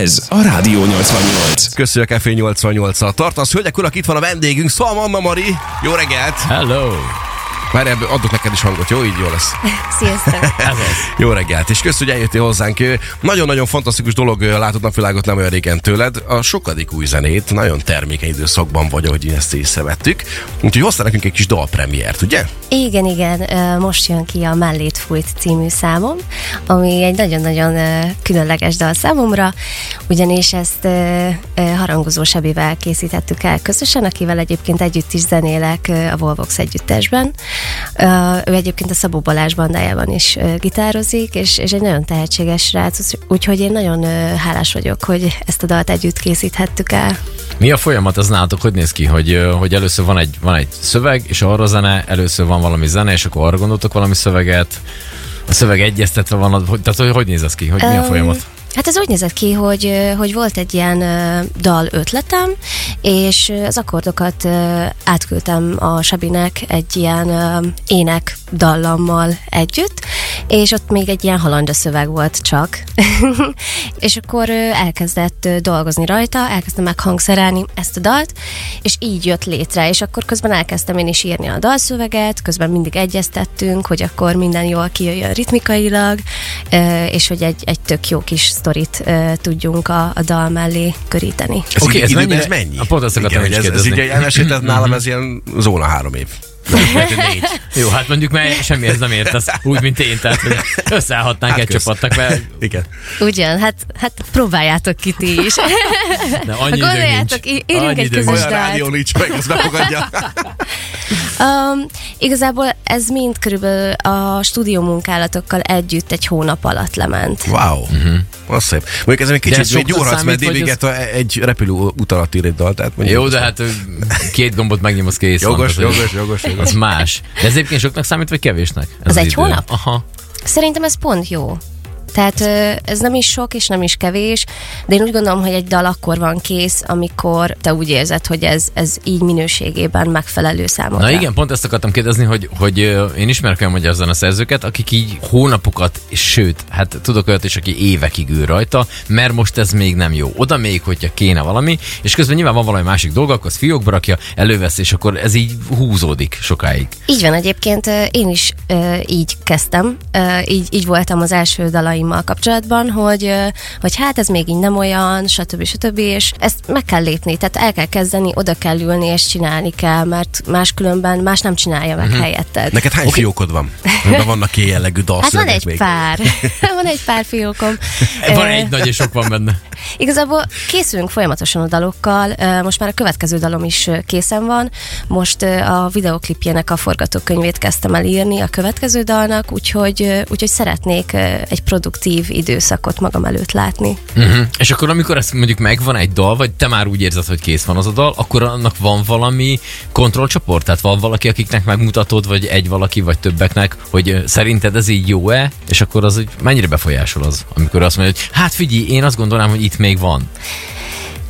Ez a Rádió 88. Köszönjük Café 88-al. Tartasz, hölgyek, urak, itt van a vendégünk, Szalma Anna Mari. Jó reggelt! Hello! Már ebből adok neked is hangot, jó? Így jó lesz. Sziasztok! Jó reggelt, és köszönjük, hogy eljöttél hozzánk. Nagyon-nagyon fantasztikus dolog látott napvilágot nem olyan régen tőled. A sokadik új zenét, nagyon termékeny időszakban vagy, ahogy ezt észrevettük. Úgyhogy hoztál nekünk egy kis dalpremiért, ugye? Igen, igen, most jön ki a Mellét fújt című számom, ami egy nagyon-nagyon különleges dal számomra, ugyanis ezt harangozó Sebivel készítettük el közösen, akivel egyébként együtt is zenélek a Volvox együttesben. Ő egyébként a Szabó Balázs bandájában is gitározik, és, és egy nagyon tehetséges srác, úgyhogy én nagyon hálás vagyok, hogy ezt a dalt együtt készíthettük el. Mi a folyamat az nálatok? Hogy néz ki? Hogy, hogy először van egy, van egy szöveg, és arra zene, először van valami zene, és akkor arra gondoltok valami szöveget, a szöveg egyeztetve van, hogy, tehát hogy, hogy néz ez ki? Hogy mi a folyamat? Hát ez úgy nézett ki, hogy, hogy volt egy ilyen dal ötletem, és az akkordokat átküldtem a Sabinek egy ilyen ének dallammal együtt, és ott még egy ilyen halandja szöveg volt csak. és akkor elkezdett dolgozni rajta, elkezdtem meghangszerelni ezt a dalt, és így jött létre, és akkor közben elkezdtem én is írni a dalszöveget, közben mindig egyeztettünk, hogy akkor minden jól kijöjjön ritmikailag, és hogy egy, egy tök jó kis sztorit ö, tudjunk a, a dal mellé köríteni. Ez, Oké, okay, ez ez, ez mennyi? a pont azt akartam hogy ez, ez így, hogy elmesélted nálam, ez ilyen zóna három év. Négy. Jó, hát mondjuk mert semmihez nem értesz, úgy, mint én, tehát hogy összeállhatnánk Hát egy kösz. csapatnak, mert Igen. Ugyan, hát, hát próbáljátok ki ti is. de annyi gondoljátok, írjunk egy közös Olyan rádió nincs meg, ezt befogadja. Um, igazából ez mind körülbelül a stúdió munkálatokkal együtt egy hónap alatt lement. Wow. Uh-huh. Az szép. Mondjuk ez egy kicsit még gyúrhatsz, mert Guetta egy repülő út alatt ír egy dal, tehát mondjuk. Jó, de hát két gombot megnyomsz kész van, Jogos, jogos, jogos, jogos. Az más. De ez egyébként soknak számít, vagy kevésnek? Ez Az egy idő? hónap? Aha. Szerintem ez pont jó. Tehát ez nem is sok, és nem is kevés, de én úgy gondolom, hogy egy dal akkor van kész, amikor te úgy érzed, hogy ez, ez így minőségében megfelelő számodra. Na igen, pont ezt akartam kérdezni, hogy, hogy én ismerek olyan magyar zeneszerzőket, akik így hónapokat, sőt, hát tudok olyat is, aki évekig ül rajta, mert most ez még nem jó. Oda még, hogyha kéne valami, és közben nyilván van valami másik dolga, akkor az fiókba rakja, elővesz, és akkor ez így húzódik sokáig. Így van egyébként, én is így kezdtem, így, így voltam az első dalaimmal kapcsolatban, hogy, hogy hát ez még így nem olyan, stb. stb. és ezt meg kell lépni, tehát el kell kezdeni, oda kell ülni és csinálni kell, mert máskülönben más nem csinálja meg uh-huh. helyetted. Neked hány okay. fiókod van? Amiben vannak ilyen jellegű Hát van dalszövegek egy még. pár, van egy pár fiókom. Van egy nagy, és sok van benne. Igazából készülünk folyamatosan a dalokkal, most már a következő dalom is készen van, most a videoklipjének a forgatókönyvét kezdtem el írni a következő dalnak, úgyhogy, úgyhogy szeretnék egy produktív időszakot magam előtt látni. Uh-huh. És akkor amikor ezt mondjuk megvan egy dal, vagy te már úgy érzed, hogy kész van az a dal, akkor annak van valami kontrollcsoport? Tehát van valaki, akiknek megmutatod, vagy egy valaki, vagy többeknek, hogy szerinted ez így jó-e? És akkor az, hogy mennyire befolyásol az, amikor azt mondja, hogy hát figyelj, én azt gondolnám, hogy itt még van.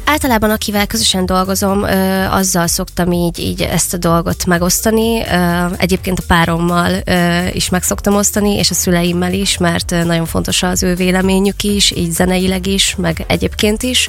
Általában akivel közösen dolgozom, ö, azzal szoktam így, így ezt a dolgot megosztani. Egyébként a párommal is meg szoktam osztani, és a szüleimmel is, mert nagyon fontos az ő véleményük is, így zeneileg is, meg egyébként is,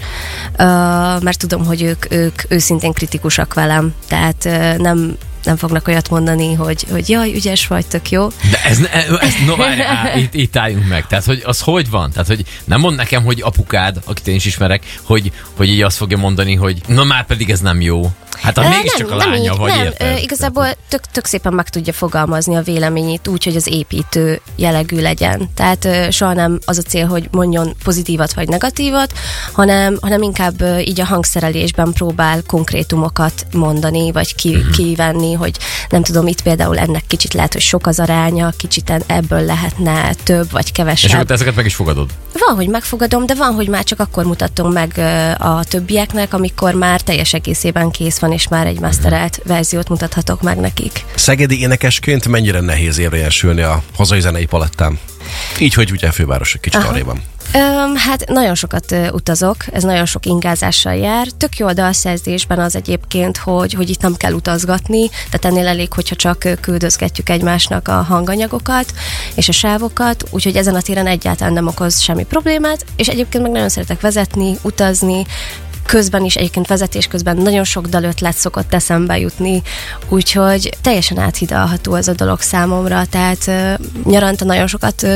mert tudom, hogy ők, ők őszintén kritikusak velem, tehát nem nem fognak olyat mondani, hogy, hogy jaj, ügyes vagy, tök jó. De ez, ez no, várj, á, itt, itt álljunk meg. Tehát, hogy az hogy van? Tehát, hogy nem mond nekem, hogy apukád, akit én is ismerek, hogy, hogy így azt fogja mondani, hogy na már pedig ez nem jó. Hát Ö, mégiscsak a lánya így, vagy, nem. érted? Igazából tök, tök szépen meg tudja fogalmazni a véleményét úgy, hogy az építő jellegű legyen. Tehát soha nem az a cél, hogy mondjon pozitívat vagy negatívat, hanem, hanem inkább így a hangszerelésben próbál konkrétumokat mondani, vagy ki, Mhm. kivenni, hogy nem tudom, itt például ennek kicsit lehet, hogy sok az aránya, kicsit en- ebből lehetne több, vagy És kevesebb. akkor te ezeket meg is fogadod. Van, hogy megfogadom, de van, hogy már csak akkor mutatom meg a többieknek, amikor már teljes egészében kész van, és már egy masterelt verziót mutathatok meg nekik. Szegedi énekesként mennyire nehéz érvényesülni a hazai zenei palettán? Így, hogy ugye a főváros egy kicsit arrébb van. Öm, hát nagyon sokat utazok, ez nagyon sok ingázással jár. Tök jó a dalszerzésben az egyébként, hogy, hogy itt nem kell utazgatni, tehát ennél elég, hogyha csak küldözgetjük egymásnak a hanganyagokat és a sávokat, úgyhogy ezen a téren egyáltalán nem okoz semmi problémát, és egyébként meg nagyon szeretek vezetni, utazni, közben is, egyébként vezetés közben nagyon sok dalötlet szokott eszembe jutni, úgyhogy teljesen áthidalható ez a dolog számomra, tehát nyaranta nagyon sokat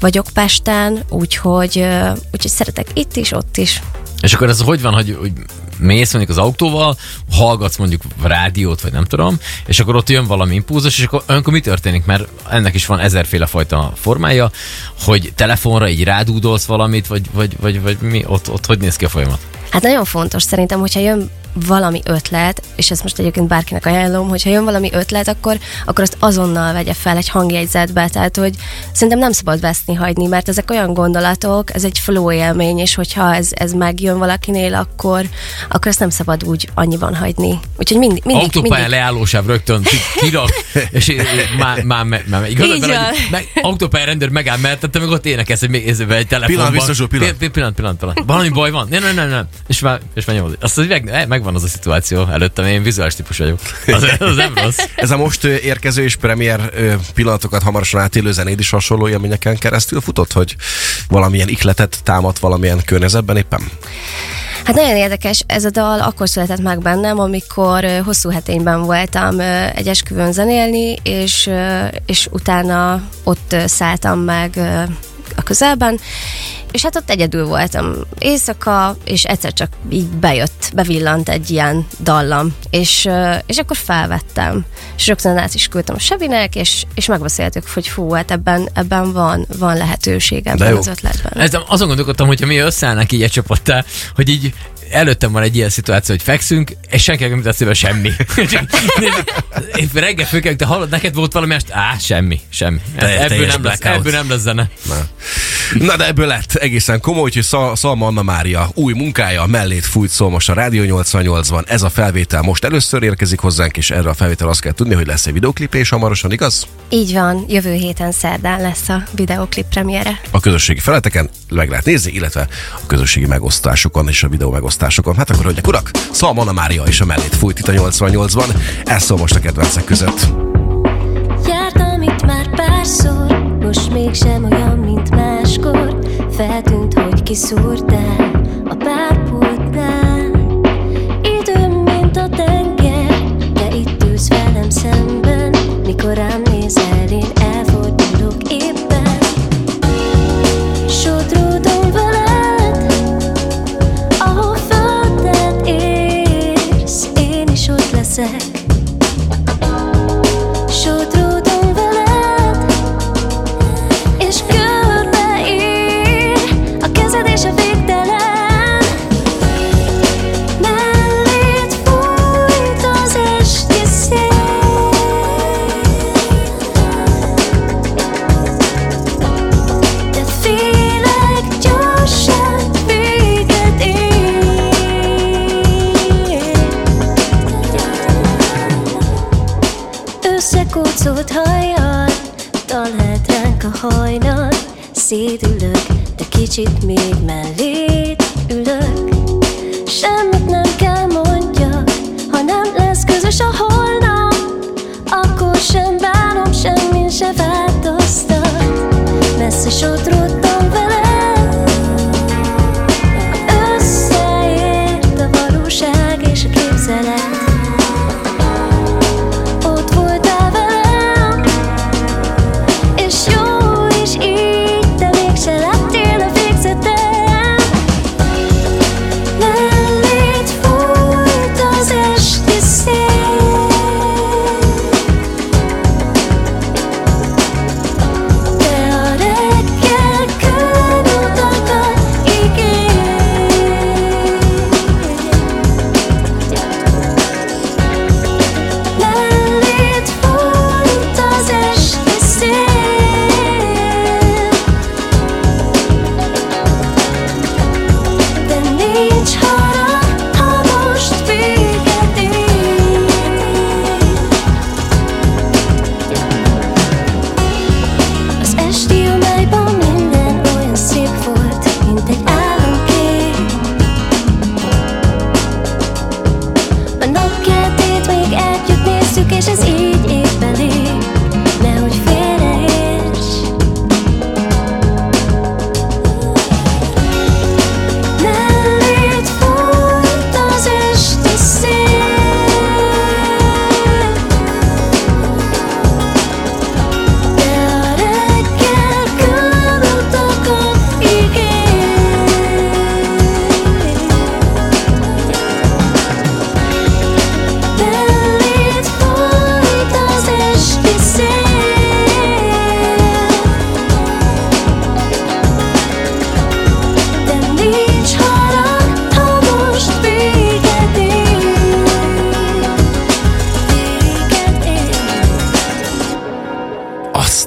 vagyok Pesten, úgyhogy, úgyhogy szeretek itt is, ott is. És akkor ez hogy van, hogy, hogy mész mondjuk az autóval, hallgatsz mondjuk rádiót, vagy nem tudom, és akkor ott jön valami impulzus, és akkor olyankor mi történik? Mert ennek is van ezerféle fajta formája, hogy telefonra így rádúdolsz valamit, vagy, vagy, vagy, vagy mi? Ott, ott hogy néz ki a folyamat? Hát nagyon fontos szerintem, hogyha jön valami ötlet, és ezt most egyébként bárkinek ajánlom, hogyha jön valami ötlet, akkor, akkor azt azonnal vegye fel egy hangjegyzetbe, tehát hogy szerintem nem szabad veszni hagyni, mert ezek olyan gondolatok, ez egy flow élmény, és hogyha ez, ez megjön valakinél, akkor, akkor ezt nem szabad úgy annyiban hagyni. Úgyhogy mindig, mindig, Autópályán mindig leállósáv rögtön ki- kirak, és én- én már, már, már, már igaz, Így mert, van. hogy meg, autópályán rendőr megáll mellette, meg ott énekelsz, hogy még észre egy telefonban. Pillanat, biztos pillanat. Pi- pi- pillanat, pillanat, pillanat. Valami baj van? Nem, nem, nem, nem. És már, és már nyomod. Azt, hogy meg, megvan az a szituáció előttem, én vizuális típus vagyok. Az, az nem rossz. Ez a most érkező és premier pillanatokat hamarosan átélő zenéd is hasonló élményeken keresztül futott, hogy valamilyen ikletet támadt valamilyen környezetben éppen? Hát nagyon érdekes, ez a dal akkor született meg bennem, amikor hosszú hetényben voltam egy esküvőn zenélni, és, és utána ott szálltam meg a közelben, és hát ott egyedül voltam éjszaka, és egyszer csak így bejött, bevillant egy ilyen dallam, és, és akkor felvettem, és rögtön át is küldtem a Sevinek, és, és megbeszéltük, hogy fú, hát ebben, ebben van, van lehetőség ebben az ötletben. Ez, azon gondolkodtam, hogyha mi összeállnánk így egy csapattá, hogy így előttem van egy ilyen szituáció, hogy fekszünk, és senkinek nem eszébe semmi. Én reggel főkelünk, te hallod, neked volt valami est? Á, semmi, semmi. Te- ebből, nem lesz, ebből nem lesz zene. Na. Na de ebből lett egészen komoly, hogy Szal- Szalma Anna Mária új munkája mellét fújt szól most a Rádió 88-ban. Ez a felvétel most először érkezik hozzánk, és erre a felvétel azt kell tudni, hogy lesz egy videoklip, és hamarosan igaz? Így van, jövő héten szerdán lesz a videoklip premiere. A közösségi feleteken meg lehet nézni, illetve a közösségi megosztásokon és a videó megosztásokon. Hát akkor, hölgyek, urak, Szalma Anna Mária és a mellét fújt itt a 88-ban. Ez szól most a kedvencek között. Feltűnt, hogy Szédülök, de kicsit még mellét ülök. Semmit nem kell mondjak Ha nem lesz közös a holnap Akkor sem bánom, semmin se változtat. Messze sodródtam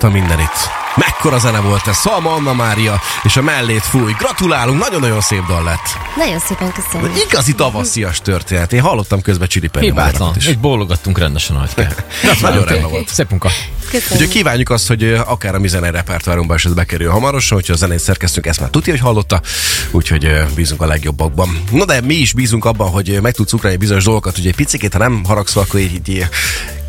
van minden itt. Mekkora zene volt ez? Szalma Anna Mária, és a mellét fúj. Gratulálunk, nagyon-nagyon szép dal lett. Nagyon szépen köszönöm. Igazi tavaszias történet. Én hallottam közben csiripelni a Hibátlan. is. Egy bólogattunk rendesen, ahogy kell. Nagyon rendben volt. Szép munka. Köszönöm. kívánjuk azt, hogy akár a mi zenei repertoárunkba is ez bekerül hamarosan, hogyha a zenét szerkesztünk, ezt már tudja, hogy hallotta, úgyhogy bízunk a legjobbakban. Na de mi is bízunk abban, hogy meg tudsz ugrani bizonyos dolgokat, hogy egy picit, ha nem haragszol, akkor így, így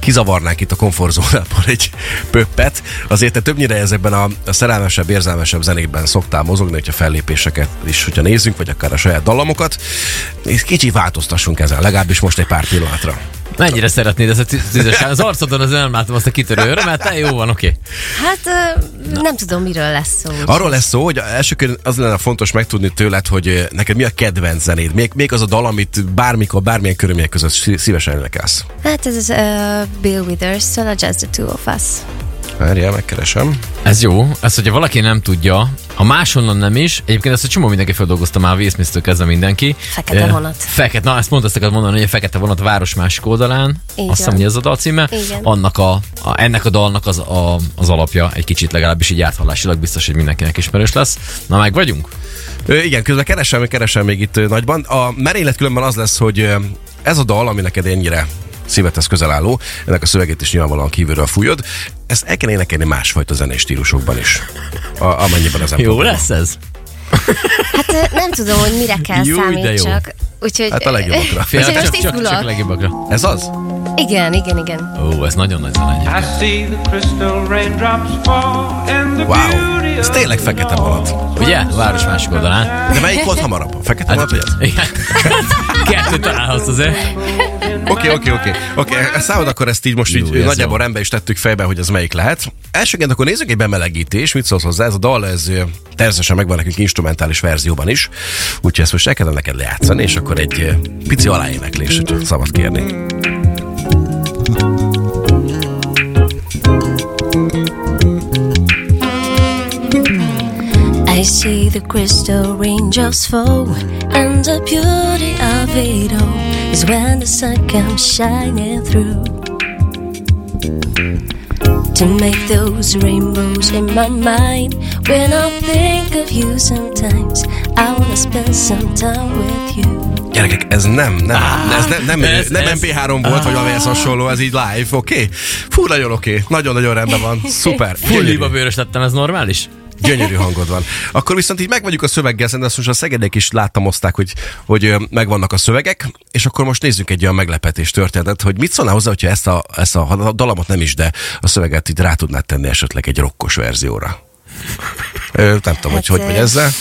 kizavarnánk itt a komfortzónából egy pöppet. Azért te többnyire ezekben a, a szerelmesebb, érzelmesebb zenékben szoktál mozogni, hogyha fellépéseket is, hogyha nézzünk, vagy akár a saját dallamokat. És kicsit változtassunk ezen, legalábbis most egy pár pillanatra. Mennyire szeretnéd ezt a tü- tüzesság? Az arcodon az nem látom azt a kitörő örömet, de jó van, oké. Hát ö, nem tudom, miről lesz szó. Arról lesz szó, hogy elsőként az lenne fontos megtudni tőled, hogy neked mi a kedvenc zenéd. Még, még az a dal, amit bármikor, bármilyen körülmények között szí- szívesen énekelsz. Hát ez az uh, Bill Withers-től a Just the Two of Us. Várjál, megkeresem. Ez jó. Ez, hogyha valaki nem tudja, a máshonnan nem is, egyébként ezt a csomó mindenki feldolgozta már, Smith-től kezdve mindenki. Fekete Eh, vonat. Fekete, na ezt pont ezt akarod mondani, hogy a fekete vonat a város másik oldalán. Így Azt hiszem, hogy ez a dal címe. Igen. Annak a, a, ennek a dalnak az, a, az alapja egy kicsit legalábbis így áthallásilag biztos, hogy mindenkinek ismerős lesz. Na meg vagyunk? Ö, igen, közben keresem, keresem még itt ö, nagyban. A merénylet különben az lesz, hogy ö, ez a dal, ami neked ennyire szívethez közel álló, ennek a szövegét is nyilvánvalóan kívülről fújod, ezt el kell énekelni másfajta zenés stílusokban is. A, amennyiben az nem Jó probléma. lesz ez? Hát nem tudom, hogy mire kell Jó, de számít jó. csak. Úgyhogy... Hát a legjobbakra. Fél, csak, most csak, csak, legjobbakra. Ez az? Igen, igen, igen. Ó, ez nagyon nagy zene Wow, ez tényleg fekete vonat. Ugye? A város másik oldalán. De melyik volt hamarabb? A fekete vonat vagy ez? Igen. Kettőt találhatsz azért. Oké, oké, oké. Oké, számod akkor ezt így most Jó, így ez nagyjából jó. rendbe is tettük fejbe, hogy ez melyik lehet. Elsőként akkor nézzük egy bemelegítés, mit szólsz hozzá, ez a dal, ez természetesen megvan nekünk instrumentális verzióban is, úgyhogy ezt most el kellene neked lejátszani, és akkor egy pici aláéneklés, hogy szabad kérni. I see the crystal raindrops fall, and the beauty of it all is when the sun comes shining through. To make those rainbows in my mind, when I think of you sometimes, I wanna spend some time with you. Gyerekek, ez nem, nem, ez nem, nem, ez- nem ez- MP3 volt, vagy valami hasonló, ez így live, oké? Okay? Fú, nagyon oké, okay. nagyon-nagyon rendben van, szuper. Full liba bőrös lettem, ez normális? Gyönyörű hangod van. Akkor viszont így meg vagyunk a szöveggel, szerintem most a szegedek is láttam oszták, hogy, hogy megvannak a szövegek, és akkor most nézzük egy olyan meglepetés történetet, hogy mit szólnál hozzá, hogyha ezt a, ezt a, dalamot nem is, de a szöveget így rá tudnád tenni esetleg egy rokkos verzióra. Ö, nem tudom, hogy hogy vagy ezzel.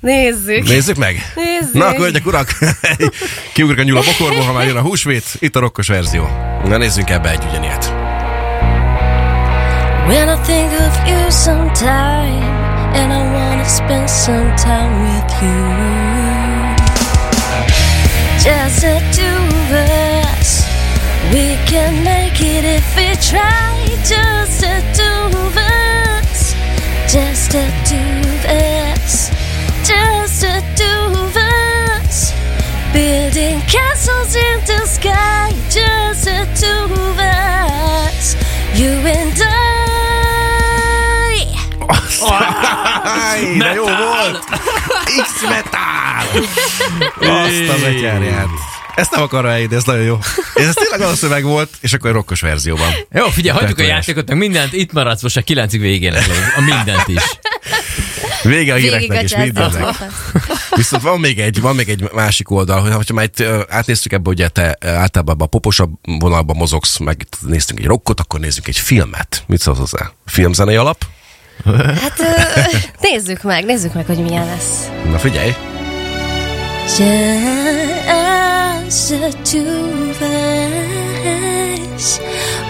Nézzük. Nézzük meg! Nézzük. Na, akkor hölgyek, urak! Kiugrik a nyúl a bokorból, ha már jön a húsvét. Itt a rokkos verzió. Na, nézzünk ebbe egy ugyanilyet. When I think of you sometime, and I wanna spend some time with you. Just the two of us, we can make it if we try. Just the two of us, just the two of us, just the two of us. Building castles Áj, de jó volt! X-Metal! Azt az egyárját. Ezt nem akarom elhinni, ez nagyon jó. Ez tényleg az a szöveg volt, és akkor egy rokkos verzióban. Jó, figyelj, hagyjuk a játékot, meg mindent, itt maradsz most a kilencig végén, a mindent is. Vége a híreknek a és mindennek. Viszont van még egy, van még egy másik oldal, hogy ha már itt átnéztük ebbe, hogy te általában a poposabb vonalban mozogsz, meg néztünk egy rockot, akkor nézzünk egy filmet. Mit szólsz hozzá? Filmzenei alap? Hát ö, nézzük meg, nézzük meg, hogy milyen lesz. Na figyelj! Just the two of us,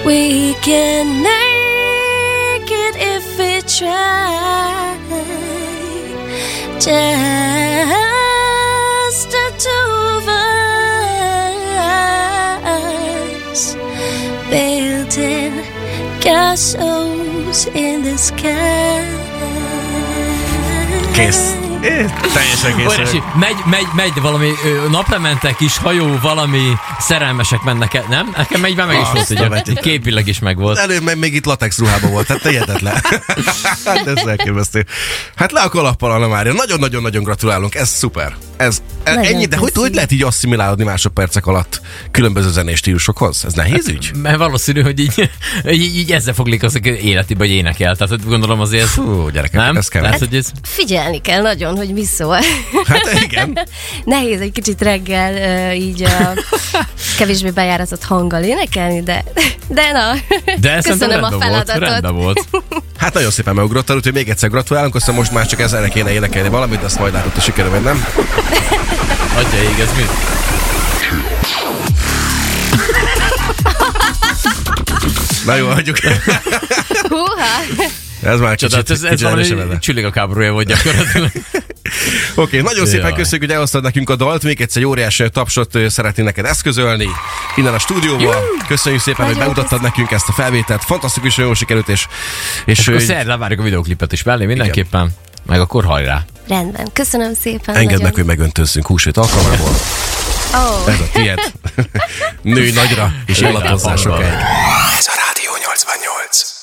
we can make it if we try. Just the two of us, building castles in the sky. Kész. Teljesen kész Óriási, vagyok. megy, megy, megy valami ö, naplemente kis hajó, valami szerelmesek mennek el, nem? Nekem egyben meg is volt, ugye, képileg is meg volt. Előbb meg még itt latex ruhában volt, tehát tehetetlen. hát ez elképesztő. Hát le a kalappal, Anna Mária. Nagyon-nagyon-nagyon gratulálunk, ez szuper. Ez, e- Nagyon ennyi, de hogy, hogy lehet így asszimilálódni másodpercek alatt különböző zenés stílusokhoz? Ez nehéz ügy? Mert valószínű, hogy így, így, így ezzel foglik az életibe, hogy énekel. Tehát gondolom azért ez... Fú, gyerekek, Nem? ez kemény. Tehát, hogy ez... Figyelni kell nagyon, hogy mi szól. Hát igen. Nehéz egy kicsit reggel így a kevésbé bejáratott hanggal énekelni, de, de na, De köszönöm a rendben volt, feladatot. rendben volt. Hát nagyon szépen megugrottál, úgyhogy még egyszer gratulálunk, aztán most már csak ezzel kéne énekelni valamit, azt majd látod, hogy sikerül, vagy nem? Adja ég, ez mit? Na jó, hagyjuk. Húha! Ez már Csodát, kicsit, ez, ez kicsit valami erősebb. csülig a kábrója volt gyakorlatilag. Oké, nagyon szépen köszönjük, hogy elosztad nekünk a dalt. Még egyszer egy óriási tapsot szeretnénk neked eszközölni. Innen a stúdióban. Köszönjük szépen, hogy Nagyon bemutattad nekünk ezt a felvételt. Fantasztikus, jól sikerült, és, és És akkor szerdán várjuk a videoklipet is mellé mindenképpen. Meg akkor hajrá. Rendben, köszönöm szépen. engedd nagyon. meg, hogy megöntözzünk húsét alkalmából. Ó, Ez a tiéd. Nőj nagyra, és Legyen illatozzál hangban. sokáig. Ez a Rádió 88.